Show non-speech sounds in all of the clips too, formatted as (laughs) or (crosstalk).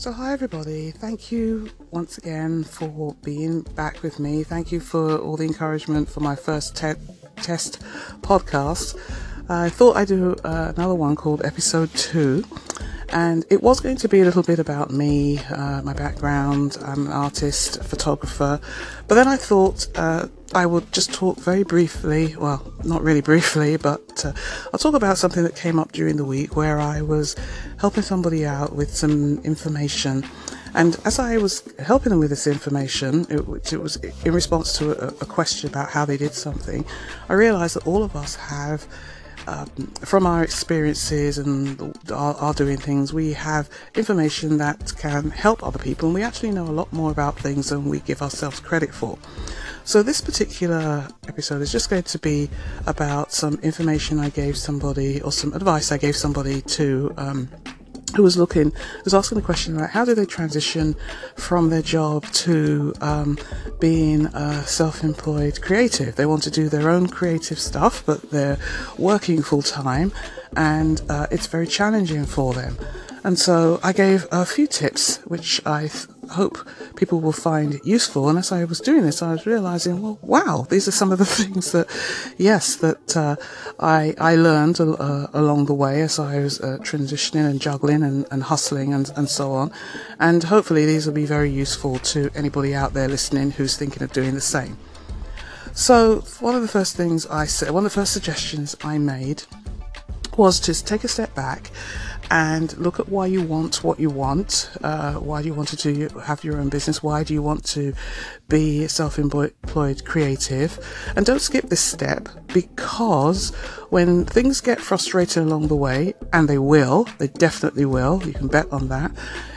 So, hi everybody. Thank you once again for being back with me. Thank you for all the encouragement for my first te- test podcast. I thought I'd do uh, another one called Episode 2, and it was going to be a little bit about me, uh, my background. I'm an artist, photographer, but then I thought uh, I would just talk very briefly, well, not really briefly, (laughs) but uh, I'll talk about something that came up during the week where I was helping somebody out with some information. And as I was helping them with this information, it, it was in response to a, a, question about how they did something, I realized that all of us have. Um, from our experiences and our, our, doing things, we have information that can help other people, and we actually know a lot more about things than we give ourselves credit for. So, this particular episode is just going to be about some information I gave somebody or some advice I gave somebody to. Um, who was looking, was asking the question about how do they transition from their job to um, being a self-employed creative. They want to do their own creative stuff, but they're working full time, and uh, it's very challenging for them. And so I gave a few tips, which I th- hope people will find useful. And as I was doing this, I was realizing, well, wow, these are some of the (laughs) things that, yes, that uh, I I learned uh, along the way as I was uh, transitioning and juggling and, and hustling and, and so on. And hopefully, these will be very useful to anybody out there listening who's thinking of doing the same. So, one of the first things I said, one of the first suggestions I made was to take a step back and look at why you want what you want. Uh, why do you want to have your own business? Why do you want to be self-employed creative? And don't skip this step because when things get frustrating along the way, and they will, they definitely will, you can bet on that,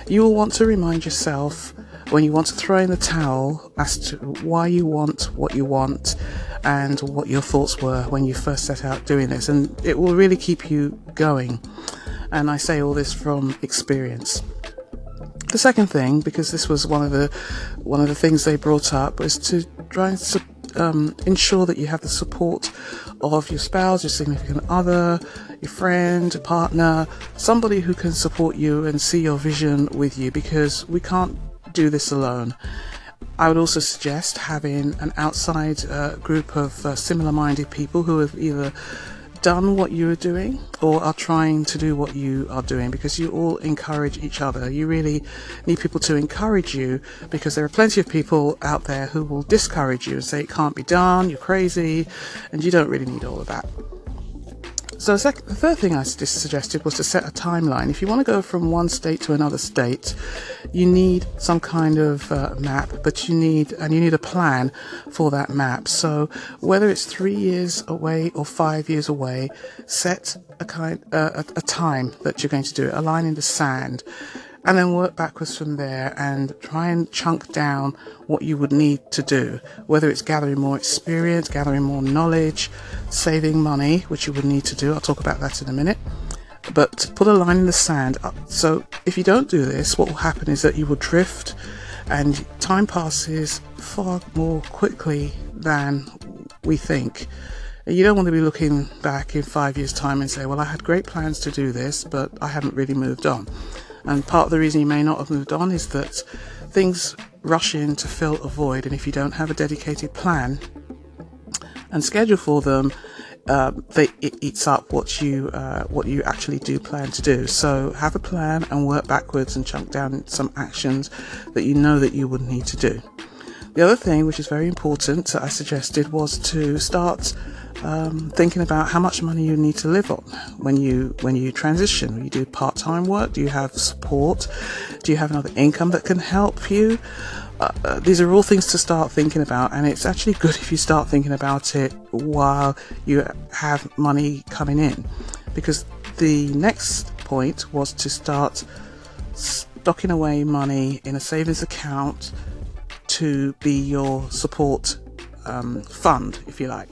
you will want to remind yourself when you want to throw in the towel as to why you want what you want and what your thoughts were when you first set out doing this. And it will really keep you going and I say all this from experience. The second thing, because this was one of the one of the things they brought up, was to try and um, ensure that you have the support of your spouse, your significant other, your friend, a partner, somebody who can support you and see your vision with you, because we can't do this alone. I would also suggest having an outside uh, group of uh, similar minded people who have either done what you are doing or are trying to do what you are doing because you all encourage each other. You really need people to encourage you because there are plenty of people out there who will discourage you and say it can't be done, you're crazy, and you don't really need all of that. So the, sec- the third thing I suggested was to set a timeline. If you want to go from one state to another state, you need some kind of uh, map, but you need and you need a plan for that map. So whether it's three years away or five years away, set a kind uh, a, a time that you're going to do it. A line in the sand and then work backwards from there and try and chunk down what you would need to do, whether it's gathering more experience, gathering more knowledge, saving money, which you would need to do. I'll talk about that in a minute. But put a line in the sand. Uh, so if you don't do this, what will happen is that you will drift and time passes far more quickly than we think. You don't want to be looking back in five years' time and say, Well, I had great plans to do this, but I haven't really moved on. And part of the reason you may not have moved on is that things rush in to fill a void, and if you don't have a dedicated plan and schedule for them, uh, they, it eats up what you uh, what you actually do plan to do. So have a plan and work backwards and chunk down some actions that you know that you would need to do. The other thing, which is very important, I suggested was to start um, thinking about how much money you need to live on when you when you transition. You do part time work. Do you have support? Do you have another income that can help you? Uh, uh, these are all things to start thinking about, and it's actually good (laughs) if you start thinking about it while you have money coming in, because the next point was to start stocking away money in a savings account to be your support um, fund, if you like.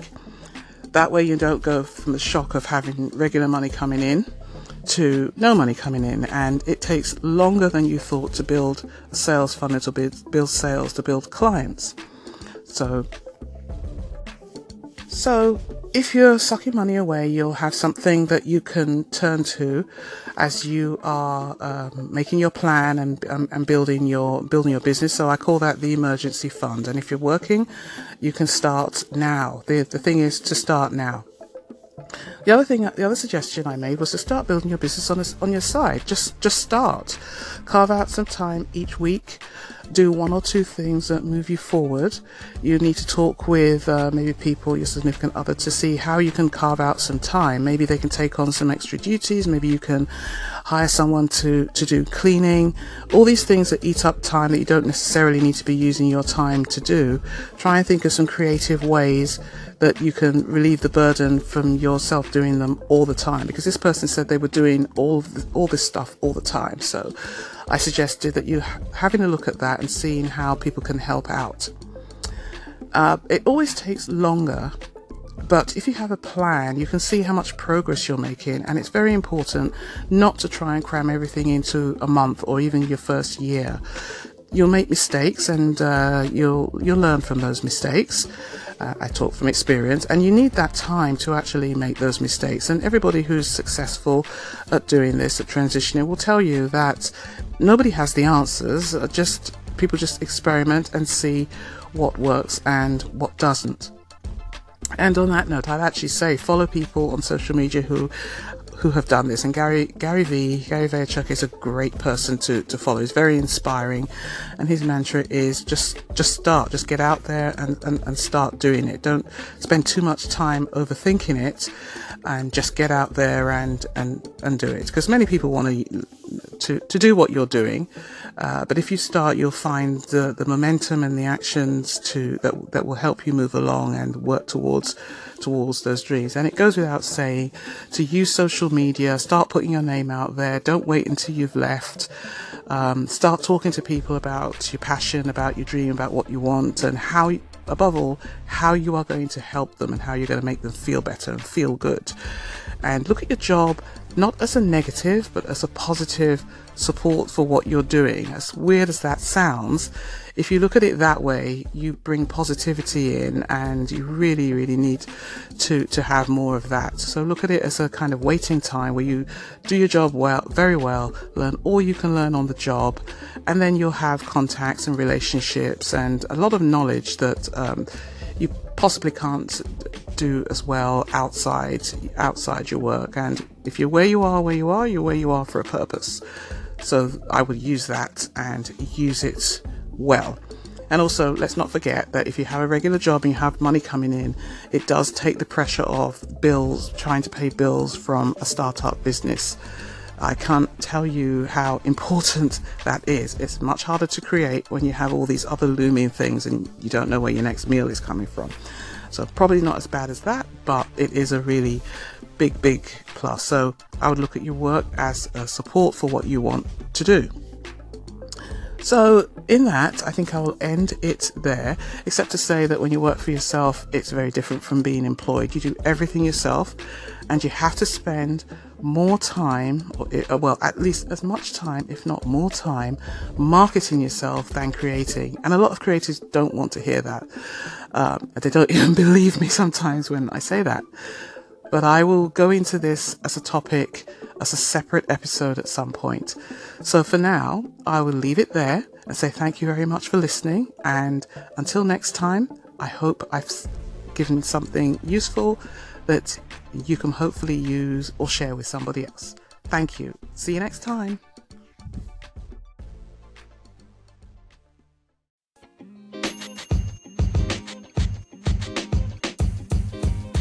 That way, you don't go from the shock of having regular money coming in to no money coming in, and it takes longer than you thought to build a sales funnel, to build, build sales, to build clients. So, so if you're sucking money away, you'll have something that you can turn to as you are um, making your plan and, um, and building your building your business. So I call that the emergency fund. And if you're working, you can start now. The the thing is to start now. The other thing, the other suggestion I made was to start building your business on a, on your side. Just just start, carve out some time each week, do one or two things that move you forward. You need to talk with uh, maybe people, your significant other, to see how you can carve out some time. Maybe they can take on some extra duties. Maybe you can hire someone to to do cleaning. All these things that eat up time that you don't necessarily need to be using your time to do. Try and think of some creative ways that you can relieve the burden from yourself doing them all the time because this person said they were doing all the, all this stuff all the time so i suggested that you having a look at that and seeing how people can help out uh, it always takes longer but if you have a plan, you can see how much progress you're making, and it's very important not to try and cram everything into a month or even your first year. You'll make mistakes, and uh, you'll you'll learn from those mistakes. Uh, I talk from experience, and you need that time to actually make those mistakes. And everybody who's successful at doing this, at transitioning, will tell you that nobody has the answers. Just people just experiment and see what works and what doesn't. And on that note, I'd actually say follow people on social media who who have done this. And Gary Gary V Gary Vaynerchuk is a great person to, to follow. He's very inspiring, and his mantra is just just start, just get out there and, and, and start doing it. Don't spend too much time overthinking it, and just get out there and and and do it. Because many people want to to to do what you're doing, uh, but if you start, you'll find the the momentum and the actions to that that will help you move along and work towards towards those dreams. And it goes without saying to use social media, start putting your name out there. Don't wait until you've left. Um, start talking to people about your passion, about your dream, about what you want, and how, above all, how you are going to help them and how you're going to make them feel better and feel good. And look at your job not as a negative, but as a positive support for what you're doing. As weird as that sounds, if you look at it that way, you bring positivity in and you really, really need to, to have more of that. So look at it as a kind of waiting time where you do your job well, very well, learn all you can learn on the job, and then you'll have contacts and relationships and a lot of knowledge that um, you possibly can't do as well outside outside your work. And if you're where you are, where you are, you're where you are for a purpose. So I would use that and use it well. And also, let's not forget that if you have a regular job and you have money coming in, it does take the pressure off bills, trying to pay bills from a startup business. I can't tell you how important (laughs) that is. It's much harder to create when you have all these other looming things and you don't know where your next meal is coming from. So, probably not as bad as that, but it is a really big, big plus. So, I would look at your work as a support for what you want to do. So, in that, I think I will end it there, except to say that when you work for yourself, it's very different from being employed. You do everything yourself, and you have to spend more time, or, uh, well, at least as much time, if not more time, marketing yourself than creating. And a lot of creators don't want to hear that. Um, they don't (laughs) even believe me sometimes when I say that. But I will go into this as a topic as a separate episode at some point. So for now, I will leave it there and say thank you very much for listening. And until next time, I hope I've given something useful that you can hopefully use or share with somebody else. Thank you. See you next time.